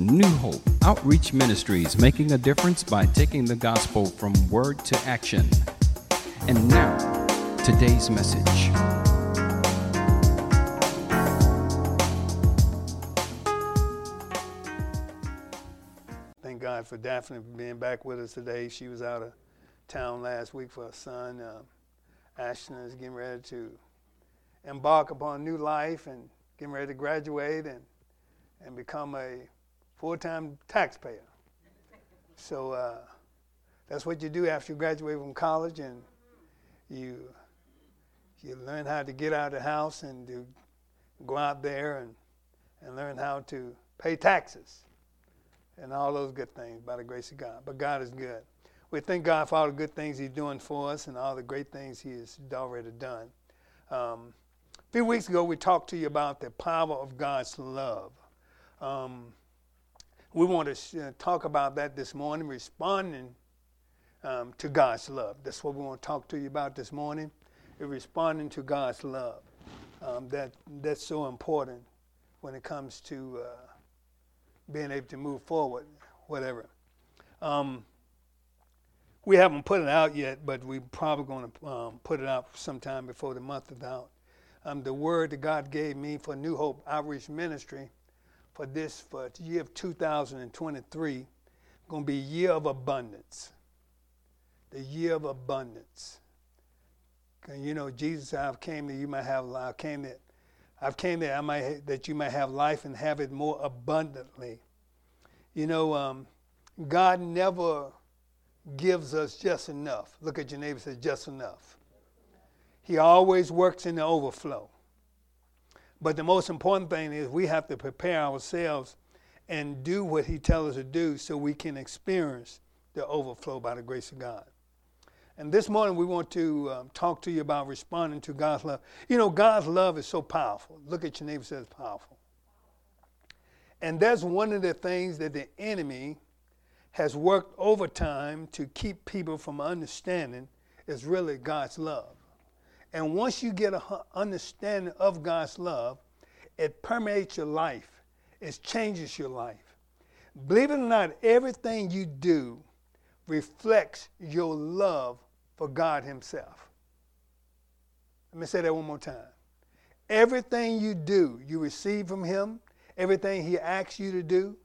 New Hope Outreach Ministries, making a difference by taking the gospel from word to action. And now, today's message. Thank God for Daphne being back with us today. She was out of town last week for her son. Uh, Ashton is getting ready to embark upon a new life and getting ready to graduate and, and become a full-time taxpayer. So uh, that's what you do after you graduate from college and you you learn how to get out of the house and to go out there and, and learn how to pay taxes and all those good things by the grace of God. But God is good. We thank God for all the good things He's doing for us and all the great things He has already done. Um, a few weeks ago, we talked to you about the power of God's love. Um, we want to uh, talk about that this morning, responding um, to God's love. That's what we want to talk to you about this morning, responding to God's love. Um, that, that's so important when it comes to uh, being able to move forward, whatever. Um, we haven't put it out yet, but we're probably going to um, put it out sometime before the month is out um, the word that God gave me for New Hope Outreach Ministry for this for the year of 2023 going to be a year of abundance. The year of abundance. You know, Jesus, I've came that you might have. I came that I've came that I might that you might have life and have it more abundantly. You know, um, God never gives us just enough. Look at your neighbor. Says just enough. He always works in the overflow. But the most important thing is we have to prepare ourselves and do what He tells us to do so we can experience the overflow by the grace of God. And this morning we want to um, talk to you about responding to God's love. You know, God's love is so powerful. Look at your neighbor says powerful. And that's one of the things that the enemy has worked overtime to keep people from understanding is really God's love. And once you get an understanding of God's love, it permeates your life, it changes your life. Believe it or not, everything you do reflects your love for God Himself. Let me say that one more time. Everything you do, you receive from Him, everything He asks you to do,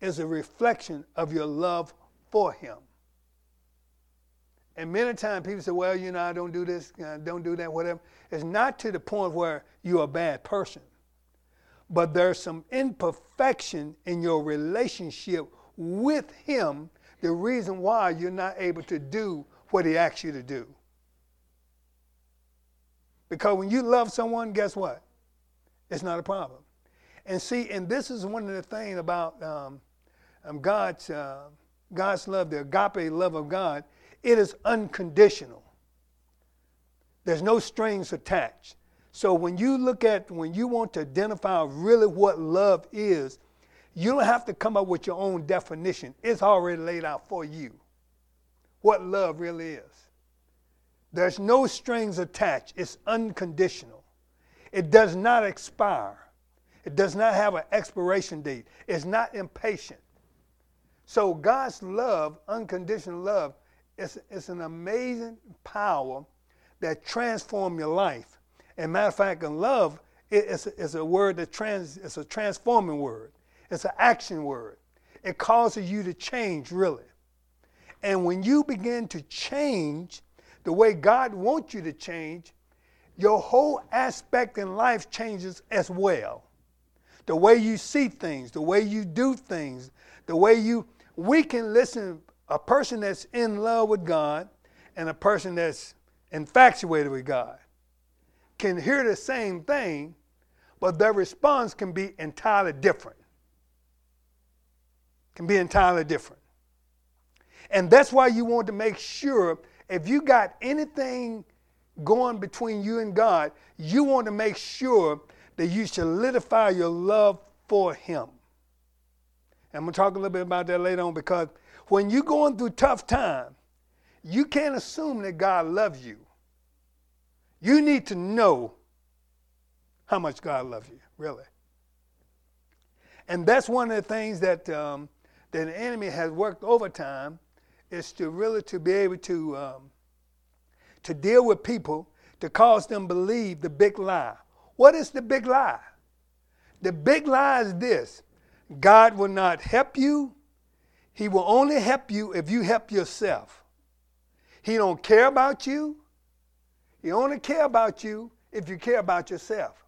is a reflection of your love for Him. And many times people say, well, you know, I don't do this, uh, don't do that, whatever. It's not to the point where you're a bad person. But there's some imperfection in your relationship with Him, the reason why you're not able to do what He asks you to do. Because when you love someone, guess what? It's not a problem. And see, and this is one of the things about um, um, God's, uh, God's love, the agape love of God it is unconditional. There's no strings attached. So when you look at, when you want to identify really what love is, you don't have to come up with your own definition. It's already laid out for you what love really is. There's no strings attached, it's unconditional. It does not expire, it does not have an expiration date, it's not impatient. So God's love, unconditional love, it's, it's an amazing power that transforms your life. And matter of fact, in love, it, it's, it's a word that trans, it's a transforming word. It's an action word. It causes you to change, really. And when you begin to change the way God wants you to change, your whole aspect in life changes as well. The way you see things, the way you do things, the way you, we can listen a person that's in love with God and a person that's infatuated with God can hear the same thing, but their response can be entirely different. Can be entirely different. And that's why you want to make sure if you got anything going between you and God, you want to make sure that you solidify your love for Him. And I'm going to talk a little bit about that later on because when you're going through tough time, you can't assume that God loves you. You need to know how much God loves you, really. And that's one of the things that, um, that the enemy has worked overtime is to really to be able to, um, to deal with people to cause them believe the big lie. What is the big lie? The big lie is this God will not help you. He will only help you if you help yourself. He don't care about you. He only care about you if you care about yourself.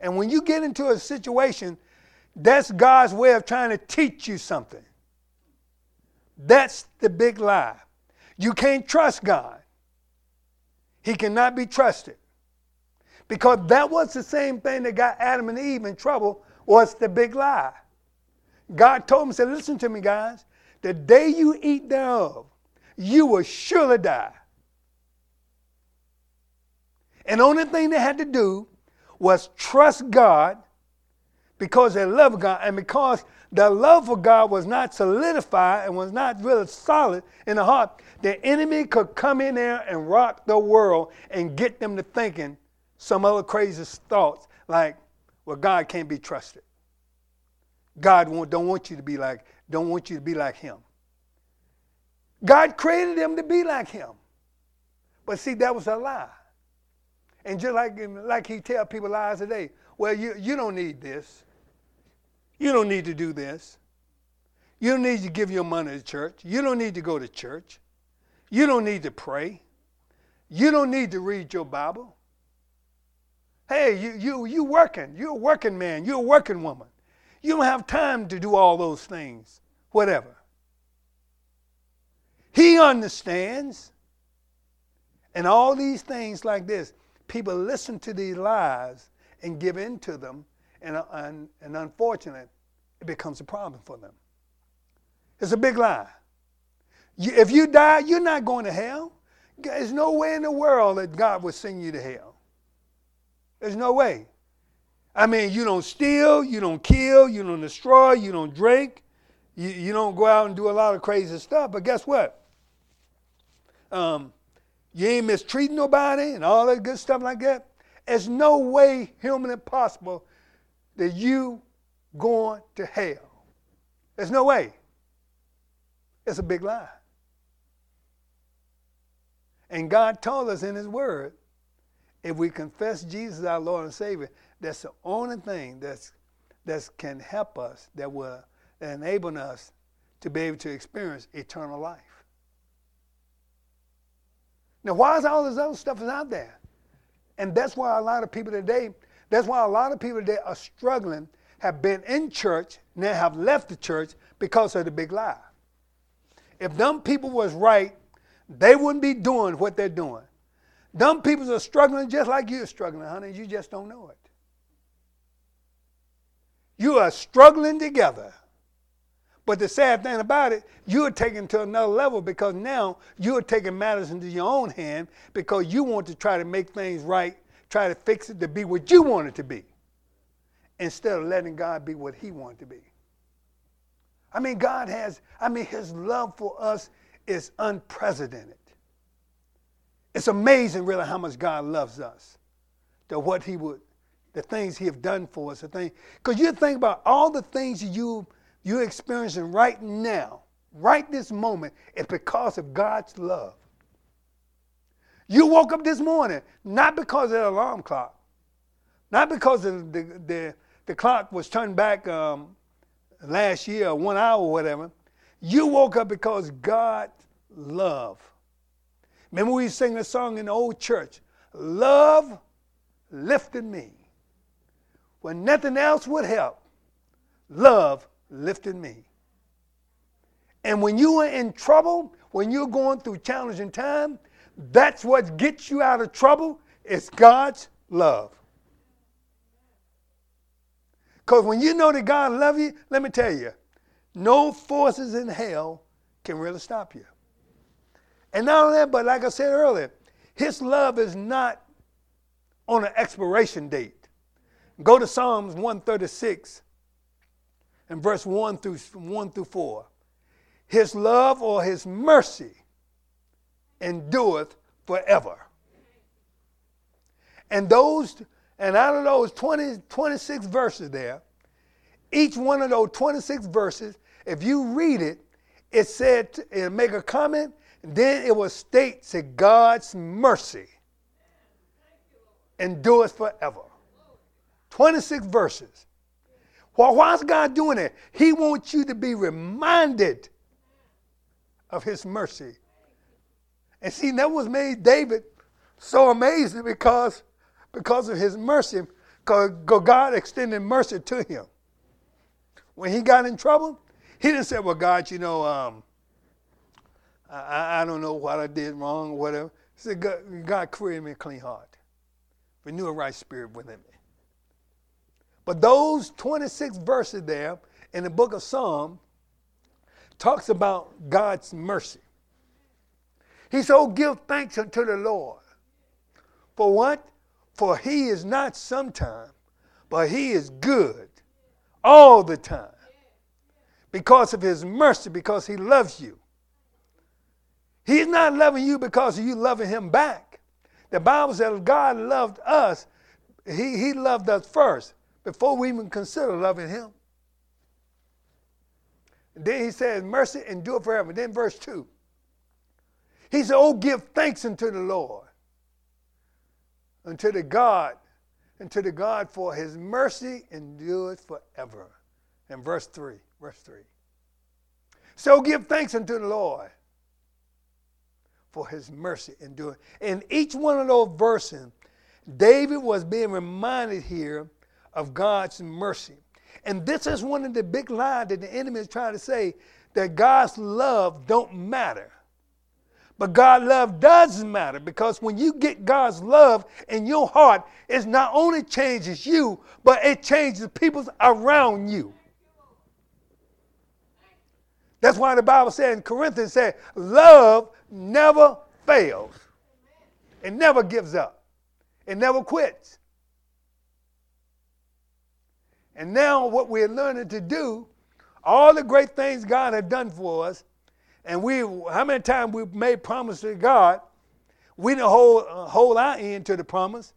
And when you get into a situation, that's God's way of trying to teach you something. That's the big lie. You can't trust God. He cannot be trusted. Because that was the same thing that got Adam and Eve in trouble was the big lie. God told them, said, listen to me, guys. The day you eat thereof, you will surely die. And the only thing they had to do was trust God because they love God and because the love for God was not solidified and was not really solid in the heart, the enemy could come in there and rock the world and get them to thinking some other crazy thoughts like, well, God can't be trusted. God don't want you to be like, don't want you to be like him. God created them to be like him. But see, that was a lie. And just like, like he tell people lies today, well, you, you don't need this. You don't need to do this. You don't need to give your money to church. You don't need to go to church. You don't need to pray. You don't need to read your Bible. Hey, you, you, you working. You're a working man. You're a working woman. You don't have time to do all those things. Whatever. He understands. And all these things like this people listen to these lies and give in to them, and, uh, and, and unfortunately, it becomes a problem for them. It's a big lie. You, if you die, you're not going to hell. There's no way in the world that God would send you to hell. There's no way. I mean, you don't steal, you don't kill, you don't destroy, you don't drink, you, you don't go out and do a lot of crazy stuff. But guess what? Um, you ain't mistreating nobody and all that good stuff like that. There's no way humanly possible that you going to hell. There's no way. It's a big lie. And God told us in His Word, if we confess Jesus our Lord and Savior, that's the only thing that's that can help us, that will enable us to be able to experience eternal life. Now, why is all this other stuff is out there? And that's why a lot of people today, that's why a lot of people today are struggling, have been in church, now have left the church because of the big lie. If dumb people was right, they wouldn't be doing what they're doing. Dumb people are struggling just like you're struggling, honey. You just don't know it. You are struggling together. But the sad thing about it, you're taking to another level because now you're taking matters into your own hand because you want to try to make things right, try to fix it to be what you want it to be, instead of letting God be what He wanted to be. I mean, God has, I mean, His love for us is unprecedented. It's amazing, really, how much God loves us, to what He would, the things He have done for us, the thing. Because you think about all the things you you're experiencing right now, right this moment, is because of God's love. You woke up this morning not because of the alarm clock, not because the, the, the, the clock was turned back um, last year, one hour or whatever. You woke up because God's love. Remember, we sang a song in the old church Love lifted me. When nothing else would help, love lifted me. And when you are in trouble, when you're going through challenging time, that's what gets you out of trouble. It's God's love. Because when you know that God loves you, let me tell you, no forces in hell can really stop you. And not only that, but like I said earlier, his love is not on an expiration date. Go to Psalms 136 and verse 1 through 1 through 4. His love or his mercy endureth forever. And those, and out of those 20, 26 verses there, each one of those 26 verses, if you read it, it said, it make a comment, then it will state, say, God's mercy endures forever. 26 verses. Well, why is God doing it? He wants you to be reminded of his mercy. And see, that was made David so amazing because, because of his mercy, because God extended mercy to him. When he got in trouble, he didn't say, Well, God, you know, um, I, I don't know what I did wrong or whatever. He said, God, God created me a clean heart, renew a right spirit within me. But those 26 verses there in the book of Psalm talks about God's mercy. He said, oh, give thanks unto the Lord. For what? For he is not sometime, but he is good all the time. Because of his mercy, because he loves you. He's not loving you because you loving him back. The Bible says God loved us, he, he loved us first before we even consider loving him. And then he says, Mercy endure forever. Then verse 2. He said, Oh, give thanks unto the Lord, unto the God, unto the God, for his mercy endures forever. And verse 3, verse 3. So give thanks unto the Lord, for his mercy endure. In each one of those verses, David was being reminded here of God's mercy. And this is one of the big lies that the enemy is trying to say that God's love don't matter. But God's love does matter because when you get God's love in your heart, it not only changes you, but it changes people around you. That's why the Bible said in Corinthians said, love never fails. It never gives up. It never quits. And now, what we're learning to do, all the great things God had done for us, and we, how many times we've made promises to God, we didn't hold, uh, hold our end to the promise,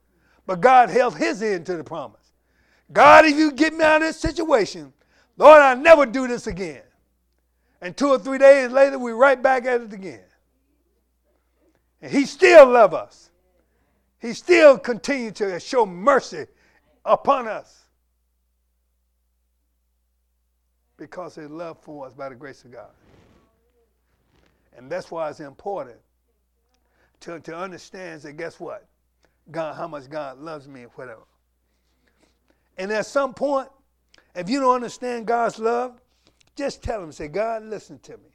but God held his end to the promise. God, if you get me out of this situation, Lord, I'll never do this again. And two or three days later, we're right back at it again. And he still loves us. He still continues to show mercy upon us. Because his love for us by the grace of God. And that's why it's important to, to understand that guess what? God, how much God loves me, whatever. And at some point, if you don't understand God's love, just tell him, say, God, listen to me.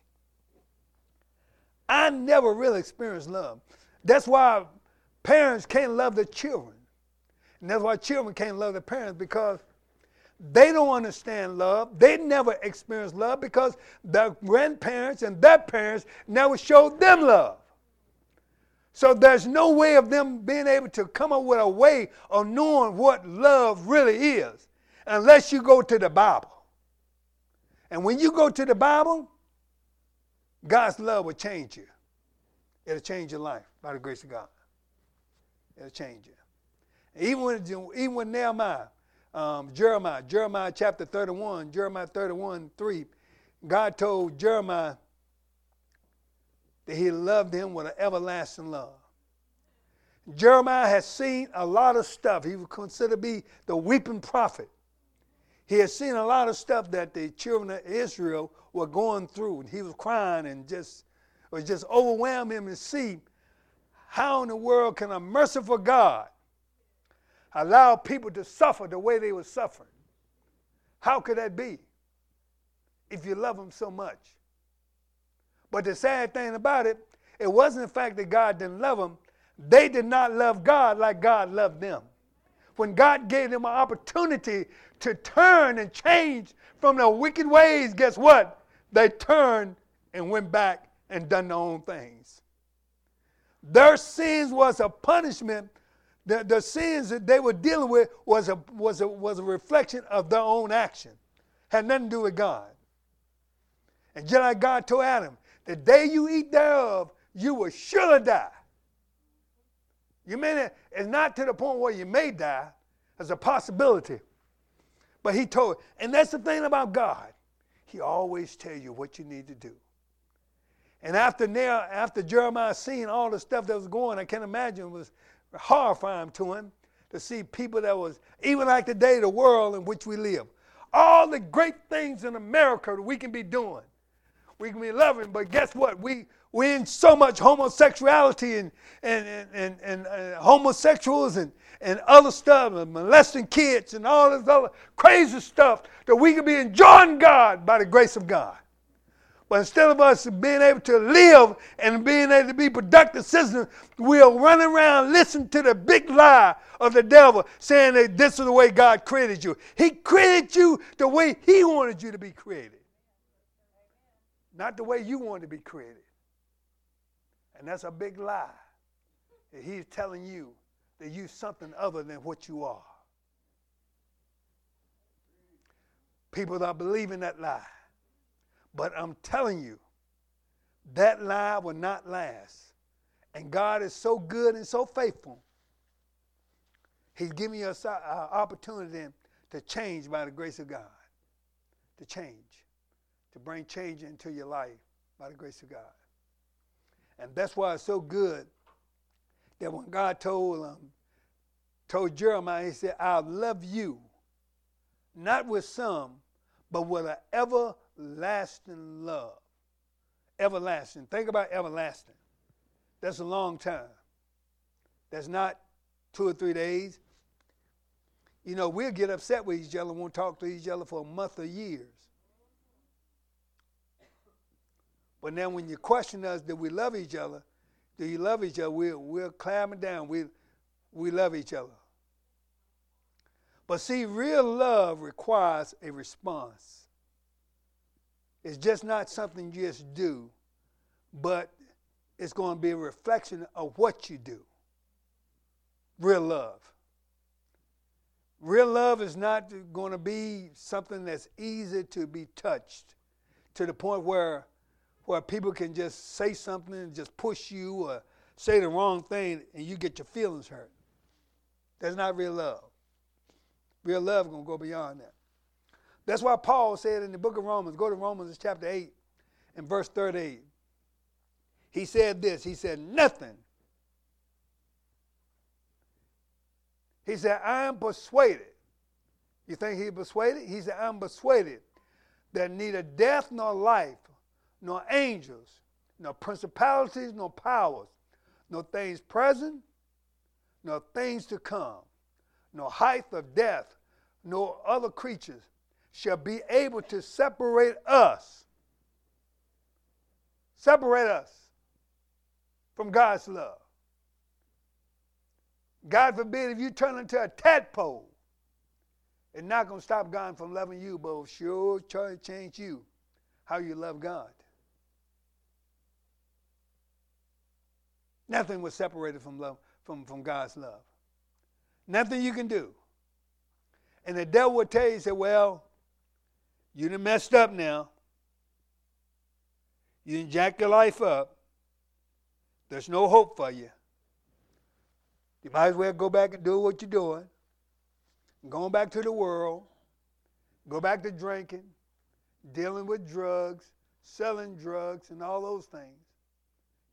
I never really experienced love. That's why parents can't love their children. And that's why children can't love their parents because they don't understand love. They never experienced love because their grandparents and their parents never showed them love. So there's no way of them being able to come up with a way of knowing what love really is unless you go to the Bible. And when you go to the Bible, God's love will change you. It'll change your life by the grace of God. It'll change you. Even when, even when Nehemiah, um, Jeremiah, Jeremiah chapter 31, Jeremiah 31, 3, God told Jeremiah that he loved him with an everlasting love. Jeremiah has seen a lot of stuff. He was considered to be the weeping prophet. He has seen a lot of stuff that the children of Israel were going through. and He was crying and just was just overwhelmed him to see how in the world can a merciful God allow people to suffer the way they were suffering. How could that be if you love them so much? But the sad thing about it, it wasn't the fact that God didn't love them. They did not love God like God loved them. When God gave them an opportunity to turn and change from their wicked ways, guess what? They turned and went back and done their own things. Their sins was a punishment the, the sins that they were dealing with was a, was, a, was a reflection of their own action. Had nothing to do with God. And just like God told Adam, the day you eat thereof, you will surely die. You mean it, it's not to the point where you may die, there's a possibility. But he told, and that's the thing about God. He always tells you what you need to do. And after now, after Jeremiah seen all the stuff that was going, I can't imagine it was horrifying to him to see people that was even like today, the world in which we live. All the great things in America that we can be doing. We can be loving, but guess what? We we're in so much homosexuality and and and, and, and uh, homosexuals and, and other stuff, and molesting kids and all this other crazy stuff that we can be enjoying God by the grace of God. But instead of us being able to live and being able to be productive citizens, we'll run around listening to the big lie of the devil saying that this is the way God created you. He created you the way He wanted you to be created, not the way you wanted to be created. And that's a big lie. That He's telling you that you're something other than what you are. People are believing that lie. But I'm telling you, that lie will not last. And God is so good and so faithful. He's giving us an opportunity to change by the grace of God. To change. To bring change into your life by the grace of God. And that's why it's so good that when God told um, told Jeremiah, he said, I'll love you, not with some, but with an everlasting love. Everlasting. Think about everlasting. That's a long time. That's not two or three days. You know, we'll get upset with each other and won't talk to each other for a month or years. But then when you question us, do we love each other? Do you love each other? We're, we'll clam it down. We, we love each other. But see, real love requires a response. It's just not something you just do, but it's going to be a reflection of what you do. Real love. Real love is not going to be something that's easy to be touched to the point where where people can just say something and just push you or say the wrong thing and you get your feelings hurt. That's not real love. Real love is going to go beyond that. That's why Paul said in the book of Romans, go to Romans chapter 8 and verse 38. He said this He said, Nothing. He said, I am persuaded. You think he persuaded? He said, I'm persuaded that neither death nor life, nor angels, nor principalities, nor powers, nor things present, nor things to come, nor height of death, nor other creatures shall be able to separate us. Separate us from God's love. God forbid if you turn into a tadpole, it's not going to stop God from loving you, but sure change you how you love God. Nothing was separated from love from, from God's love. Nothing you can do. And the devil would tell you, say, well, you done messed up now. You done jacked your life up. There's no hope for you. You might as well go back and do what you're doing. Going back to the world. Go back to drinking, dealing with drugs, selling drugs, and all those things.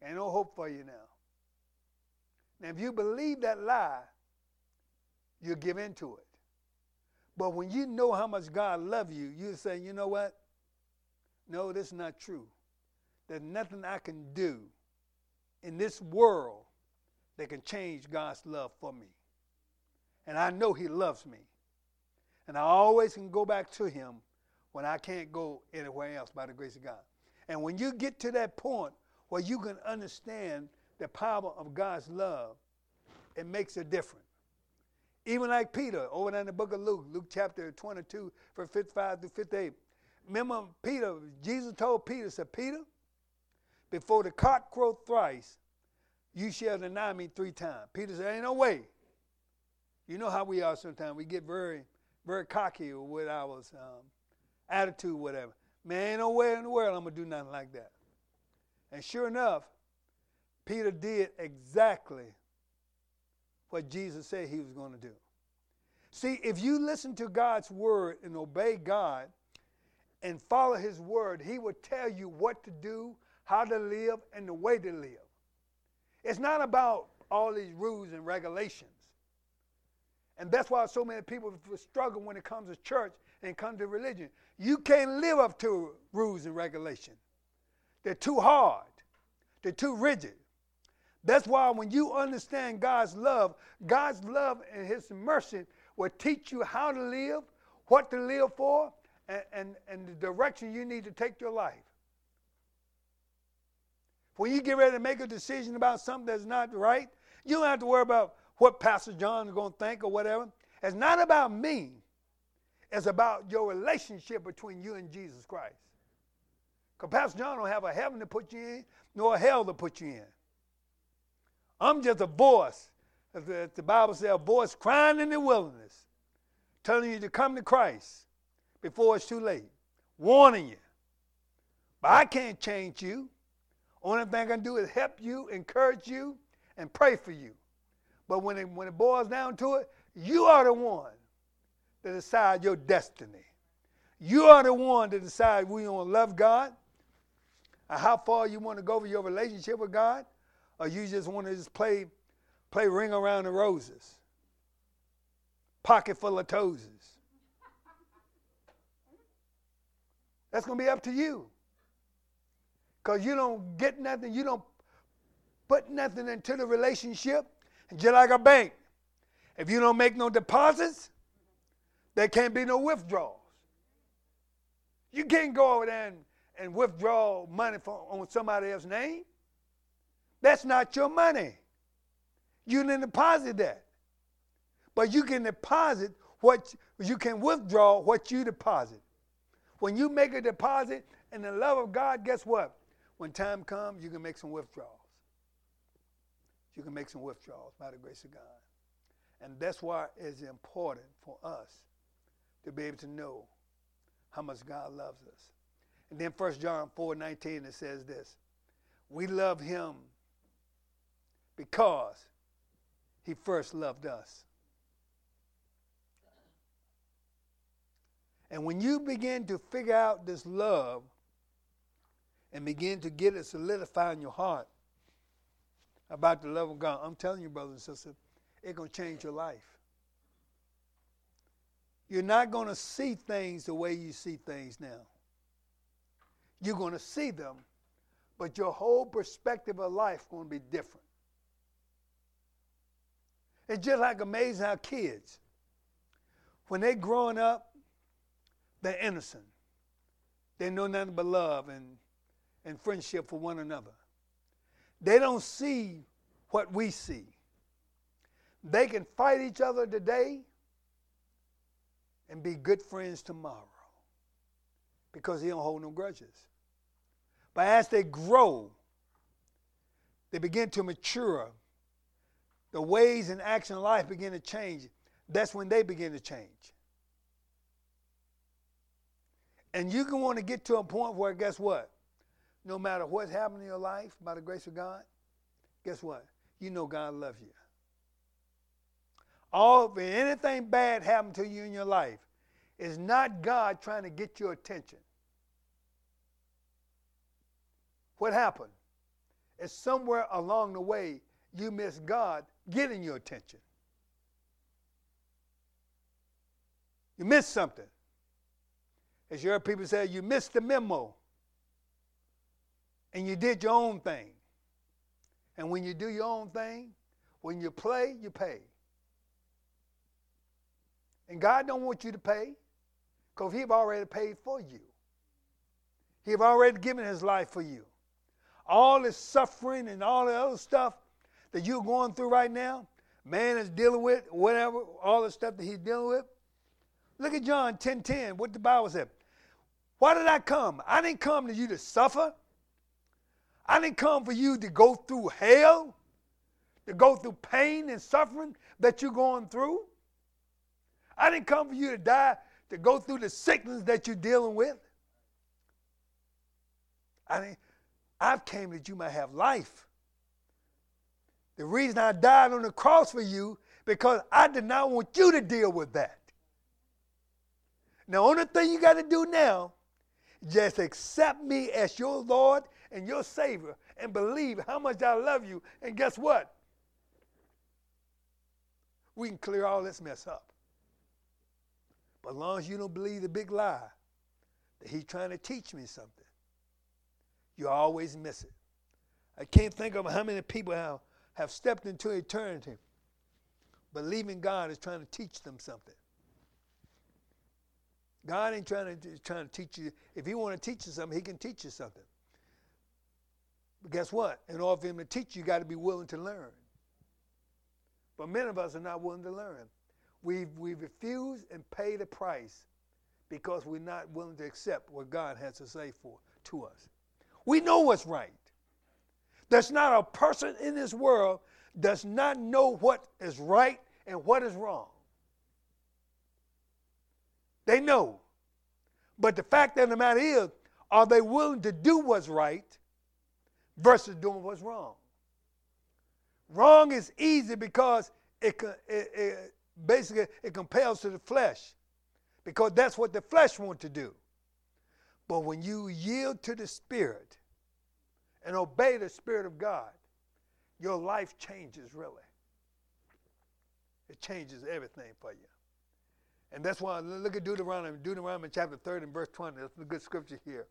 Ain't no hope for you now. Now, if you believe that lie, you'll give in to it. But when you know how much God loves you, you say, you know what? No, this is not true. There's nothing I can do in this world that can change God's love for me. And I know He loves me. And I always can go back to Him when I can't go anywhere else by the grace of God. And when you get to that point where you can understand the power of God's love, it makes a difference. Even like Peter, over there in the book of Luke, Luke chapter 22, verse 55 through 58. Remember, Peter, Jesus told Peter, said, Peter, before the cock crow thrice, you shall deny me three times. Peter said, Ain't no way. You know how we are sometimes. We get very, very cocky with our um, attitude, whatever. Man, ain't no way in the world I'm going to do nothing like that. And sure enough, Peter did exactly what Jesus said he was going to do. See, if you listen to God's word and obey God and follow his word, he will tell you what to do, how to live, and the way to live. It's not about all these rules and regulations. And that's why so many people struggle when it comes to church and come to religion. You can't live up to rules and regulations. They're too hard. They're too rigid. That's why when you understand God's love, God's love and His mercy will teach you how to live, what to live for, and, and, and the direction you need to take your life. When you get ready to make a decision about something that's not right, you don't have to worry about what Pastor John is going to think or whatever. It's not about me. It's about your relationship between you and Jesus Christ. Because Pastor John don't have a heaven to put you in, nor a hell to put you in. I'm just a voice, the, the Bible says, a voice crying in the wilderness, telling you to come to Christ before it's too late, warning you. But I can't change you. Only thing I can do is help you, encourage you, and pray for you. But when it, when it boils down to it, you are the one to decide your destiny. You are the one to decide whether you want to love God, or how far you want to go with your relationship with God, or you just want to just play, play ring around the roses, pocket full of toesies. That's going to be up to you. Because you don't get nothing, you don't put nothing into the relationship. Just like a bank, if you don't make no deposits, there can't be no withdrawals. You can't go over there and, and withdraw money for, on somebody else's name. That's not your money. You didn't deposit that. But you can deposit what you can withdraw what you deposit. When you make a deposit in the love of God, guess what? When time comes, you can make some withdrawals. You can make some withdrawals by the grace of God. And that's why it's important for us to be able to know how much God loves us. And then 1 John 4 19, it says this We love him because he first loved us. And when you begin to figure out this love and begin to get it solidified in your heart about the love of God, I'm telling you, brothers and sisters, it's going to change your life. You're not going to see things the way you see things now. You're going to see them, but your whole perspective of life is going to be different. It's just like amazing how kids, when they're growing up, they're innocent. They know nothing but love and, and friendship for one another. They don't see what we see. They can fight each other today and be good friends tomorrow because they don't hold no grudges. But as they grow, they begin to mature. The ways and action of life begin to change. That's when they begin to change. And you can want to get to a point where, guess what? No matter what's happening in your life, by the grace of God, guess what? You know God loves you. All if anything bad happened to you in your life, is not God trying to get your attention. What happened? It's somewhere along the way you miss God getting your attention. You missed something. As you heard people say, you missed the memo. And you did your own thing. And when you do your own thing, when you play, you pay. And God don't want you to pay because He've already paid for you. He've already given His life for you. All this suffering and all the other stuff that you're going through right now, man is dealing with, whatever, all the stuff that he's dealing with. Look at John 10 10, what the Bible said. Why did I come? I didn't come to you to suffer. I didn't come for you to go through hell, to go through pain and suffering that you're going through. I didn't come for you to die to go through the sickness that you're dealing with. I mean, I've came that you might have life. The reason I died on the cross for you, because I did not want you to deal with that. Now, only thing you got to do now, just accept me as your Lord and your Savior and believe how much I love you. And guess what? We can clear all this mess up. But as long as you don't believe the big lie that he's trying to teach me something, you always miss it. I can't think of how many people have, have stepped into eternity believing God is trying to teach them something. God ain't trying to trying to teach you. If He want to teach you something, He can teach you something. But guess what? In order for Him to teach you, you got to be willing to learn. But many of us are not willing to learn. We we refuse and pay the price because we're not willing to accept what God has to say for to us. We know what's right. There's not a person in this world does not know what is right and what is wrong. They know. But the fact of the matter is, are they willing to do what's right versus doing what's wrong? Wrong is easy because it, it, it basically it compels to the flesh because that's what the flesh wants to do. But when you yield to the Spirit and obey the Spirit of God, your life changes really. It changes everything for you. And that's why look at Deuteronomy, Deuteronomy chapter 30 and verse 20. That's a good scripture here.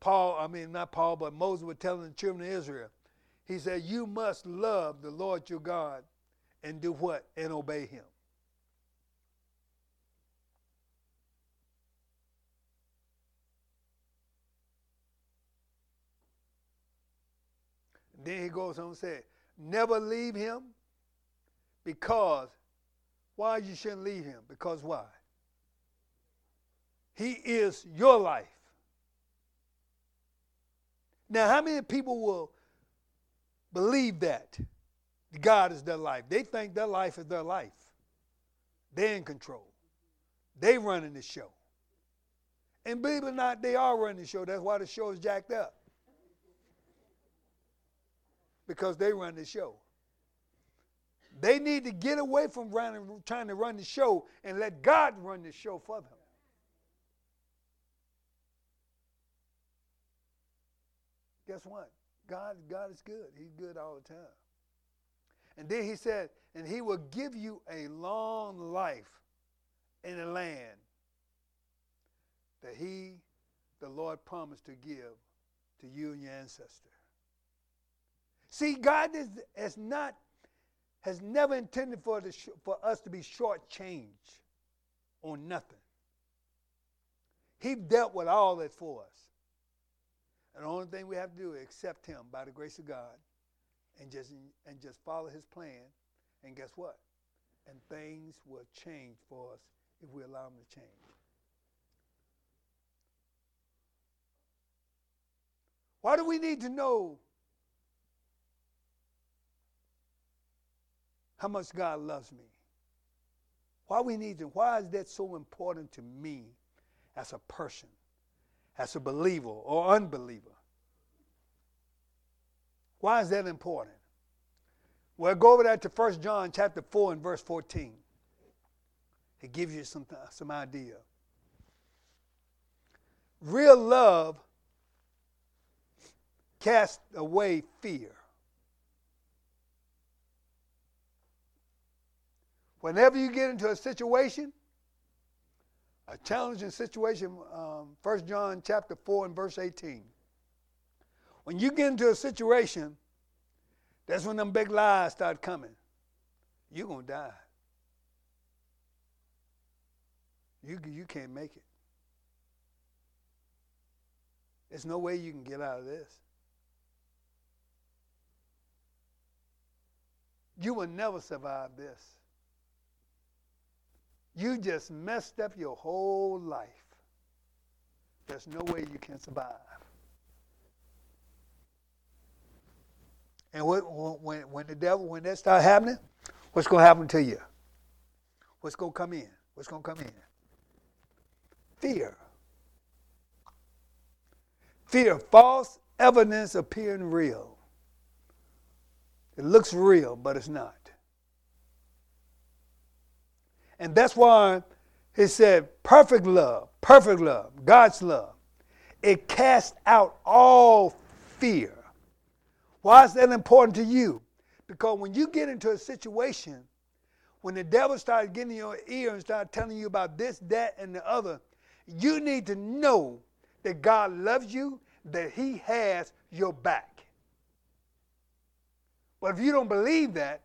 Paul, I mean not Paul, but Moses was telling the children of Israel. He said, You must love the Lord your God and do what? And obey him. Then he goes on and says, Never leave him because why you shouldn't leave him? Because why? He is your life. Now, how many people will believe that God is their life? They think their life is their life. They're in control. They're running the show. And believe it or not, they are running the show. That's why the show is jacked up because they run the show. They need to get away from running, trying to run the show and let God run the show for them. Guess what? God, God is good. He's good all the time. And then he said, and he will give you a long life in the land that he, the Lord, promised to give to you and your ancestors. See, God is, has not, has never intended for, the, for us to be shortchanged on nothing. He dealt with all that for us. And the only thing we have to do is accept him by the grace of God and just, and just follow his plan. And guess what? And things will change for us if we allow them to change. Why do we need to know how much God loves me. Why we need to, why is that so important to me as a person, as a believer or unbeliever? Why is that important? Well, go over that to 1 John chapter 4 and verse 14. It gives you some, some idea. Real love casts away fear. Whenever you get into a situation, a challenging situation, um, 1 John chapter 4 and verse 18. When you get into a situation, that's when them big lies start coming. You're going to die. You, you can't make it. There's no way you can get out of this. You will never survive this. You just messed up your whole life. There's no way you can survive. And when, when, when the devil, when that start happening, what's going to happen to you? What's going to come in? What's going to come in? Fear. Fear, false evidence appearing real. It looks real, but it's not. And that's why he said, perfect love, perfect love, God's love. It casts out all fear. Why is that important to you? Because when you get into a situation, when the devil starts getting in your ear and start telling you about this, that, and the other, you need to know that God loves you, that He has your back. But if you don't believe that,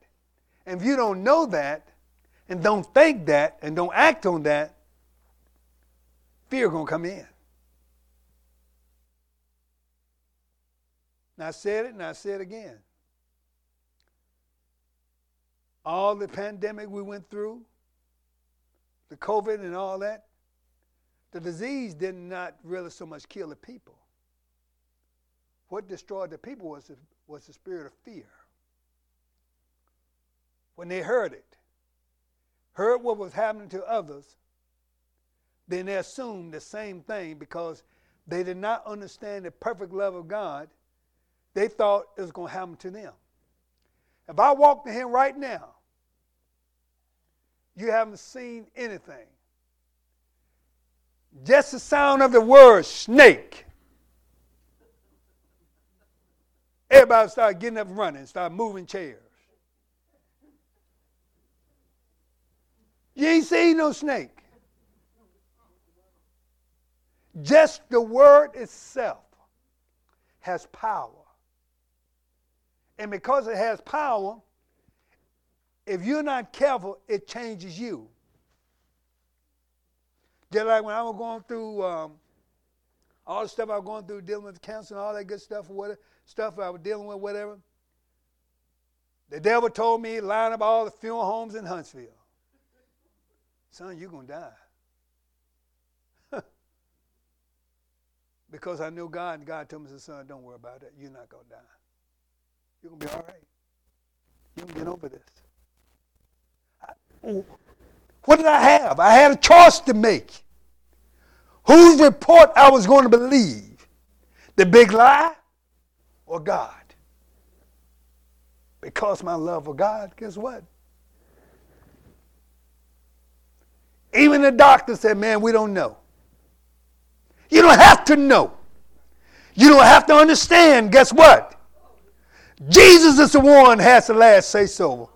and if you don't know that, and don't think that, and don't act on that, fear gonna come in. Now I said it, and I say it again. All the pandemic we went through, the COVID and all that, the disease did not really so much kill the people. What destroyed the people was the, was the spirit of fear. When they heard it, heard what was happening to others, then they assumed the same thing because they did not understand the perfect love of God. They thought it was going to happen to them. If I walk to Him right now, you haven't seen anything. Just the sound of the word snake. Everybody start getting up and running, start moving chairs. You ain't seen no snake. Just the word itself has power. And because it has power, if you're not careful, it changes you. Just like when I was going through um, all the stuff I was going through, dealing with cancer and all that good stuff, whatever, stuff I was dealing with, whatever. The devil told me, line up all the funeral homes in Huntsville. Son, you're going to die. because I knew God, and God told me, son, don't worry about it. You're not going to die. You're going to be all right. To get over this. I, oh, what did I have? I had a choice to make. Whose report I was going to believe? The big lie or God? Because my love for God, guess what? Even the doctor said, man, we don't know. You don't have to know. You don't have to understand. Guess what? Jesus is the one has the last say so.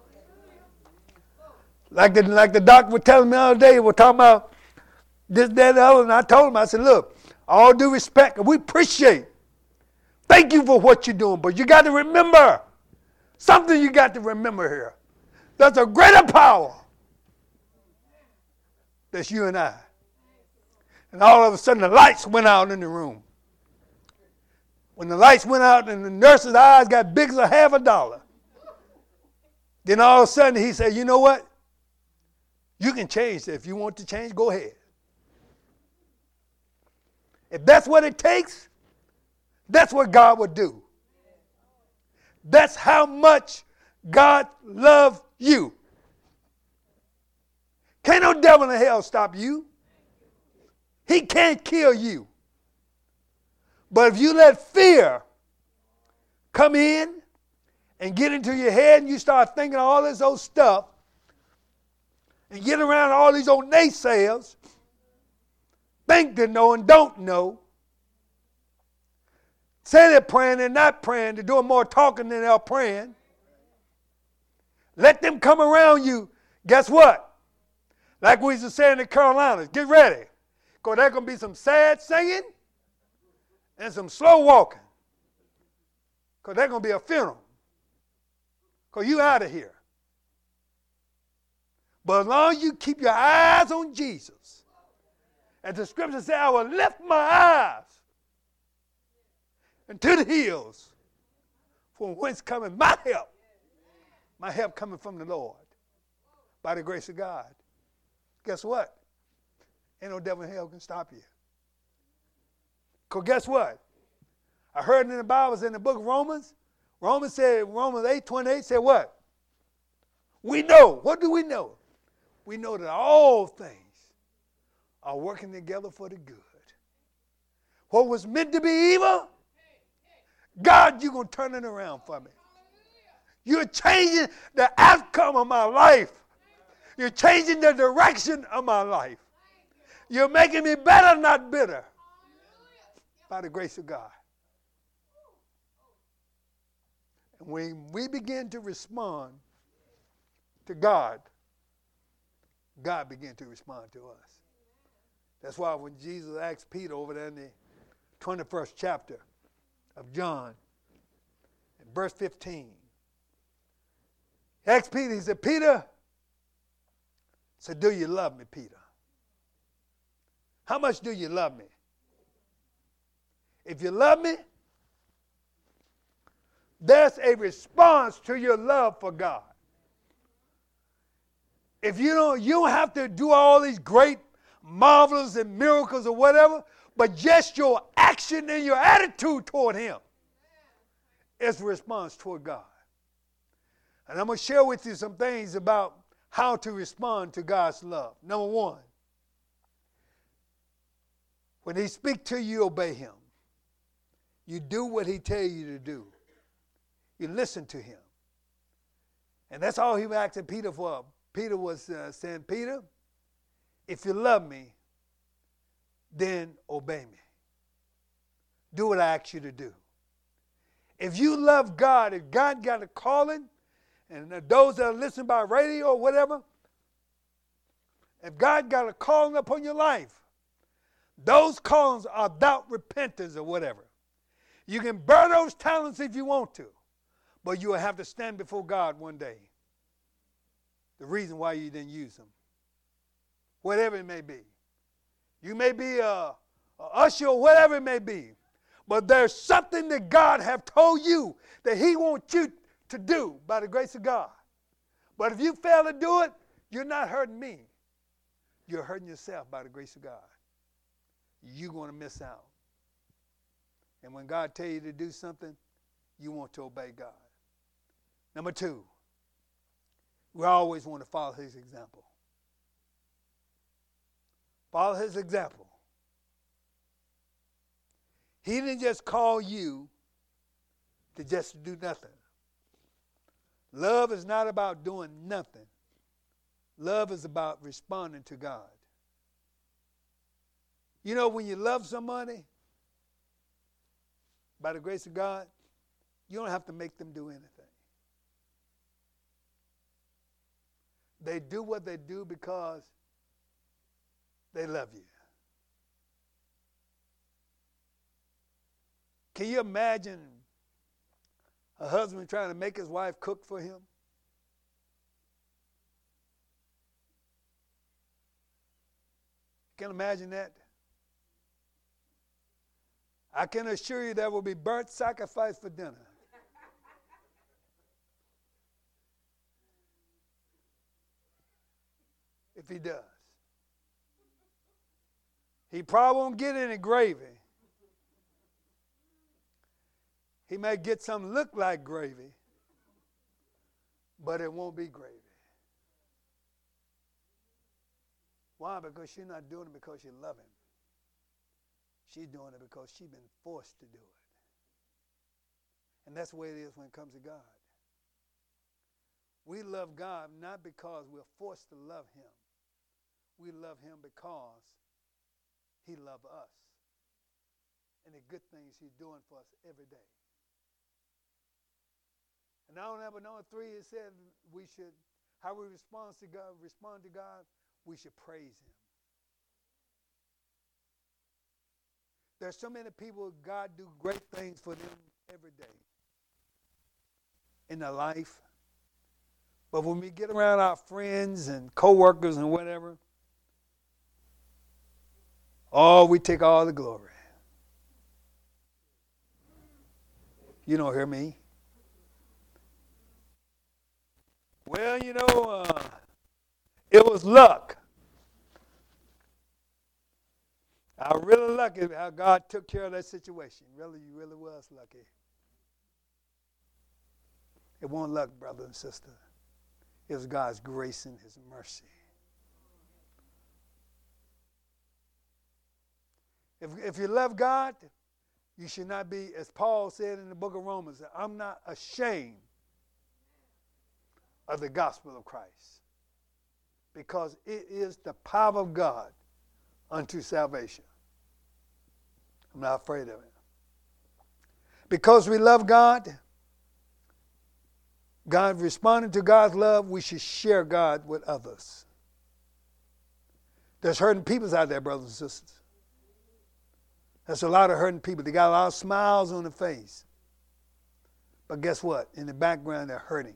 Like the, like the doctor was telling me the other day, we're talking about this, that, the other, and I told him, I said, look, all due respect, we appreciate. Thank you for what you're doing, but you got to remember something you got to remember here. There's a greater power that's you and I. And all of a sudden the lights went out in the room. When the lights went out and the nurse's eyes got big as a half a dollar, then all of a sudden he said, You know what? You can change. If you want to change, go ahead. If that's what it takes, that's what God would do. That's how much God loves you. Can't no devil in hell stop you. He can't kill you. But if you let fear come in and get into your head and you start thinking all this old stuff, and get around all these old naysayers, think they know and don't know. Say they're praying, they're not praying, they're doing more talking than they're praying. Let them come around you. Guess what? Like we used to say in the Carolinas, get ready. Because there's going to be some sad singing and some slow walking. Because there's going to be a funeral. Because you out of here. But as long as you keep your eyes on Jesus, and the scripture says, I will lift my eyes into the hills, from whence cometh my help. My help coming from the Lord, by the grace of God. Guess what? Ain't no devil in hell can stop you. Because guess what? I heard in the Bible, it's in the book of Romans. Romans said, Romans 8 28 said what? We know. What do we know? we know that all things are working together for the good. What was meant to be evil, God, you're going to turn it around for me. You're changing the outcome of my life. You're changing the direction of my life. You're making me better, not bitter. By the grace of God. And when we begin to respond to God, God began to respond to us. That's why when Jesus asked Peter over there in the 21st chapter of John, in verse 15, he asked Peter, he said, Peter, said, Do you love me, Peter? How much do you love me? If you love me, there's a response to your love for God. If you don't, you don't have to do all these great marvels and miracles or whatever, but just your action and your attitude toward Him is a response toward God. And I'm going to share with you some things about how to respond to God's love. Number one, when He speaks to you, obey Him. You do what He tells you to do. You listen to Him. And that's all He was asking Peter for. Peter was uh, saying, Peter, if you love me, then obey me. Do what I ask you to do. If you love God, if God got a calling, and those that are listening by radio or whatever, if God got a calling upon your life, those callings are without repentance or whatever. You can burn those talents if you want to, but you will have to stand before God one day. The reason why you didn't use them whatever it may be. You may be a, a usher or whatever it may be. But there's something that God have told you that he wants you to do by the grace of God. But if you fail to do it, you're not hurting me. You're hurting yourself by the grace of God. You're going to miss out. And when God tell you to do something, you want to obey God. Number two, we always want to follow his example. Follow his example. He didn't just call you to just do nothing. Love is not about doing nothing. Love is about responding to God. You know, when you love somebody, by the grace of God, you don't have to make them do anything. They do what they do because they love you. Can you imagine a husband trying to make his wife cook for him? Can imagine that? I can assure you there will be burnt sacrifice for dinner. if he does. He probably won't get any gravy. He may get some look like gravy, but it won't be gravy. Why? Because she's not doing it because she loves him. She's doing it because she's been forced to do it. And that's the way it is when it comes to God. We love God not because we're forced to love him. We love him because he loves us and the good things He's doing for us every day. And now number number three, it said we should how we respond to God, respond to God, we should praise Him. There's so many people God do great things for them every day in their life. But when we get around our friends and coworkers and whatever, Oh, we take all the glory. You don't hear me. Well, you know, uh, it was luck. I really lucky how God took care of that situation. Really, you really was lucky. It wasn't luck, brother and sister. It was God's grace and His mercy. If, if you love God, you should not be, as Paul said in the book of Romans, I'm not ashamed of the gospel of Christ. Because it is the power of God unto salvation. I'm not afraid of it. Because we love God, God responding to God's love, we should share God with others. There's hurting people out there, brothers and sisters. There's a lot of hurting people. They got a lot of smiles on their face. But guess what? In the background, they're hurting.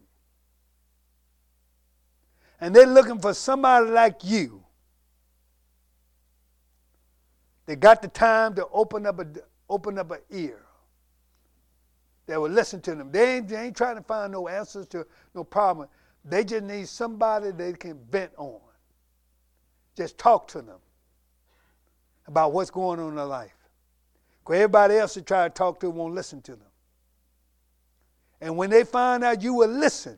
And they're looking for somebody like you they got the time to open up a open up an ear. They will listen to them. They ain't, they ain't trying to find no answers to no problem. They just need somebody they can vent on. Just talk to them about what's going on in their life. Because everybody else they try to talk to won't listen to them. And when they find out you will listen,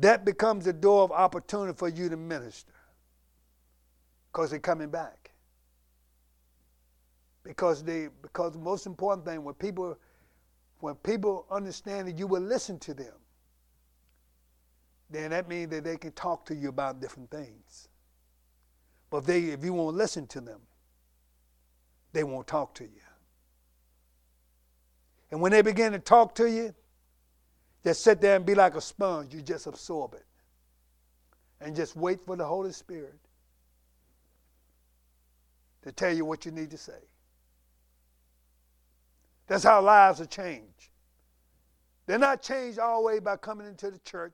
that becomes the door of opportunity for you to minister. Because they're coming back. Because they because the most important thing when people when people understand that you will listen to them then that means that they can talk to you about different things. But if they if you won't listen to them they won't talk to you. And when they begin to talk to you just sit there and be like a sponge you just absorb it and just wait for the holy spirit to tell you what you need to say that's how lives are changed. They're not changed all way by coming into the church,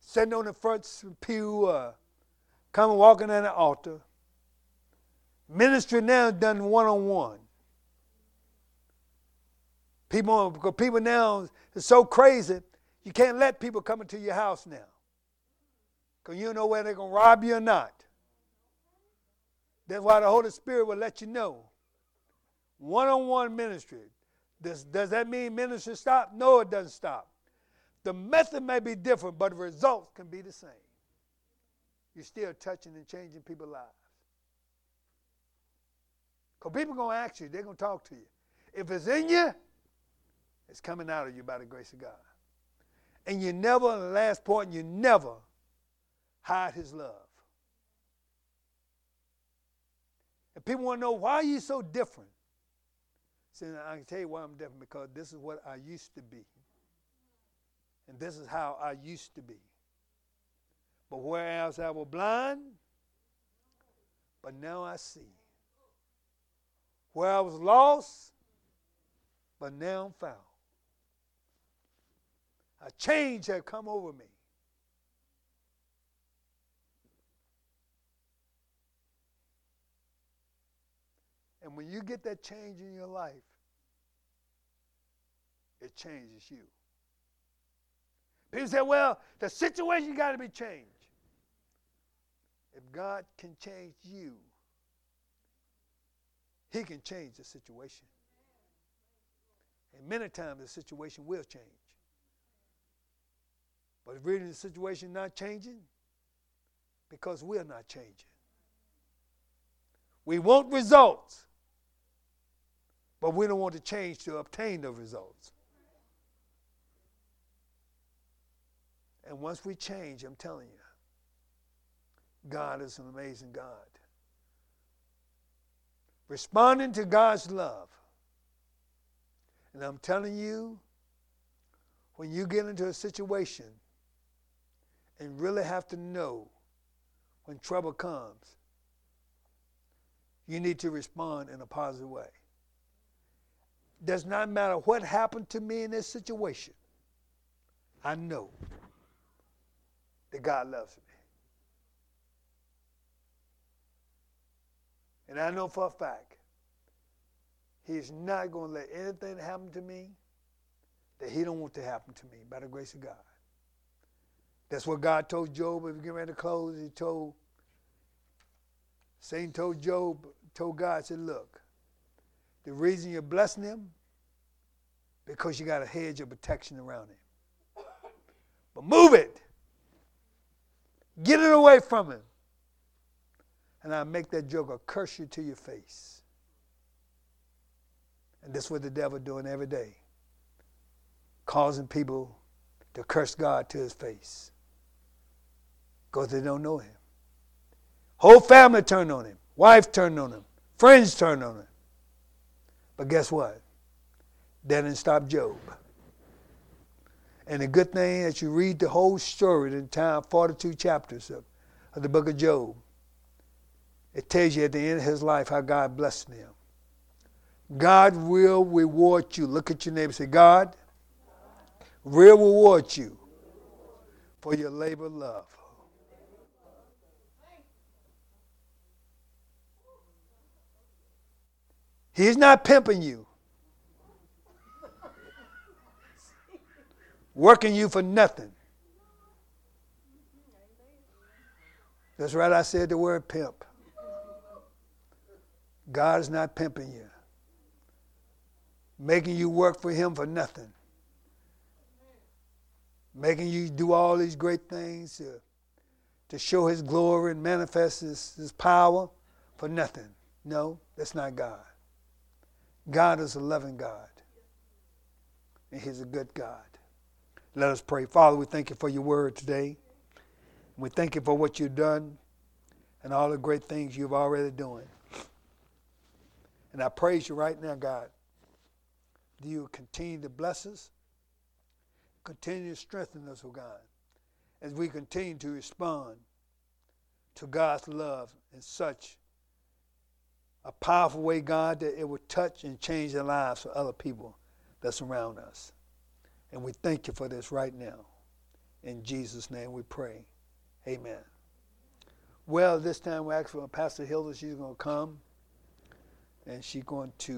sitting on the front pew, uh, coming walking on the altar. Ministry now is done one on one. People, because people now is so crazy, you can't let people come into your house now. Because you don't know whether they're going to rob you or not. That's why the Holy Spirit will let you know one on one ministry. Does, does that mean ministry stop? No, it doesn't stop. The method may be different, but the results can be the same. You're still touching and changing people's lives. Because people are going to ask you, they're going to talk to you. If it's in you, it's coming out of you by the grace of God. And you never, the last point, you never hide his love. And people want to know why are you so different? See, I can tell you why I'm different because this is what I used to be. And this is how I used to be. But whereas I was blind, but now I see. Where I was lost, but now I'm found. A change had come over me. And when you get that change in your life, it changes you. People say, well, the situation got to be changed. If God can change you, He can change the situation. And many times the situation will change. But really the situation not changing, because we're not changing. We want results. But we don't want to change to obtain the results. And once we change, I'm telling you, God is an amazing God. Responding to God's love. And I'm telling you, when you get into a situation and really have to know when trouble comes, you need to respond in a positive way does not matter what happened to me in this situation. I know that God loves me. And I know for a fact He's not going to let anything happen to me that He don't want to happen to me by the grace of God. That's what God told Job if you get ready to close. He told Satan told Job, told God, said, look, the reason you're blessing him, because you got a hedge of protection around him. But move it. Get it away from him. And I make that joker curse you to your face. And that's what the devil doing every day. Causing people to curse God to his face because they don't know him. Whole family turned on him. Wife turned on him. Friends turned on him. But guess what? That didn't stop Job. And the good thing that you read the whole story, the entire 42 chapters of, of the book of Job, it tells you at the end of his life how God blessed him. God will reward you. Look at your neighbor say, God will reward you for your labor love. He's not pimping you, working you for nothing. That's right, I said the word pimp. God is not pimping you, making you work for Him for nothing, making you do all these great things to, to show His glory and manifest His, his power for nothing. No, that's not God. God is a loving God, and He's a good God. Let us pray. Father, we thank you for your word today. We thank you for what you've done and all the great things you've already doing. And I praise you right now, God. Do you continue to bless us? Continue to strengthen us, oh God, as we continue to respond to God's love in such a powerful way, God, that it would touch and change the lives for other people that surround us. And we thank you for this right now. In Jesus' name we pray. Amen. Well, this time we're asking for Pastor Hilda. She's going to come and she's going to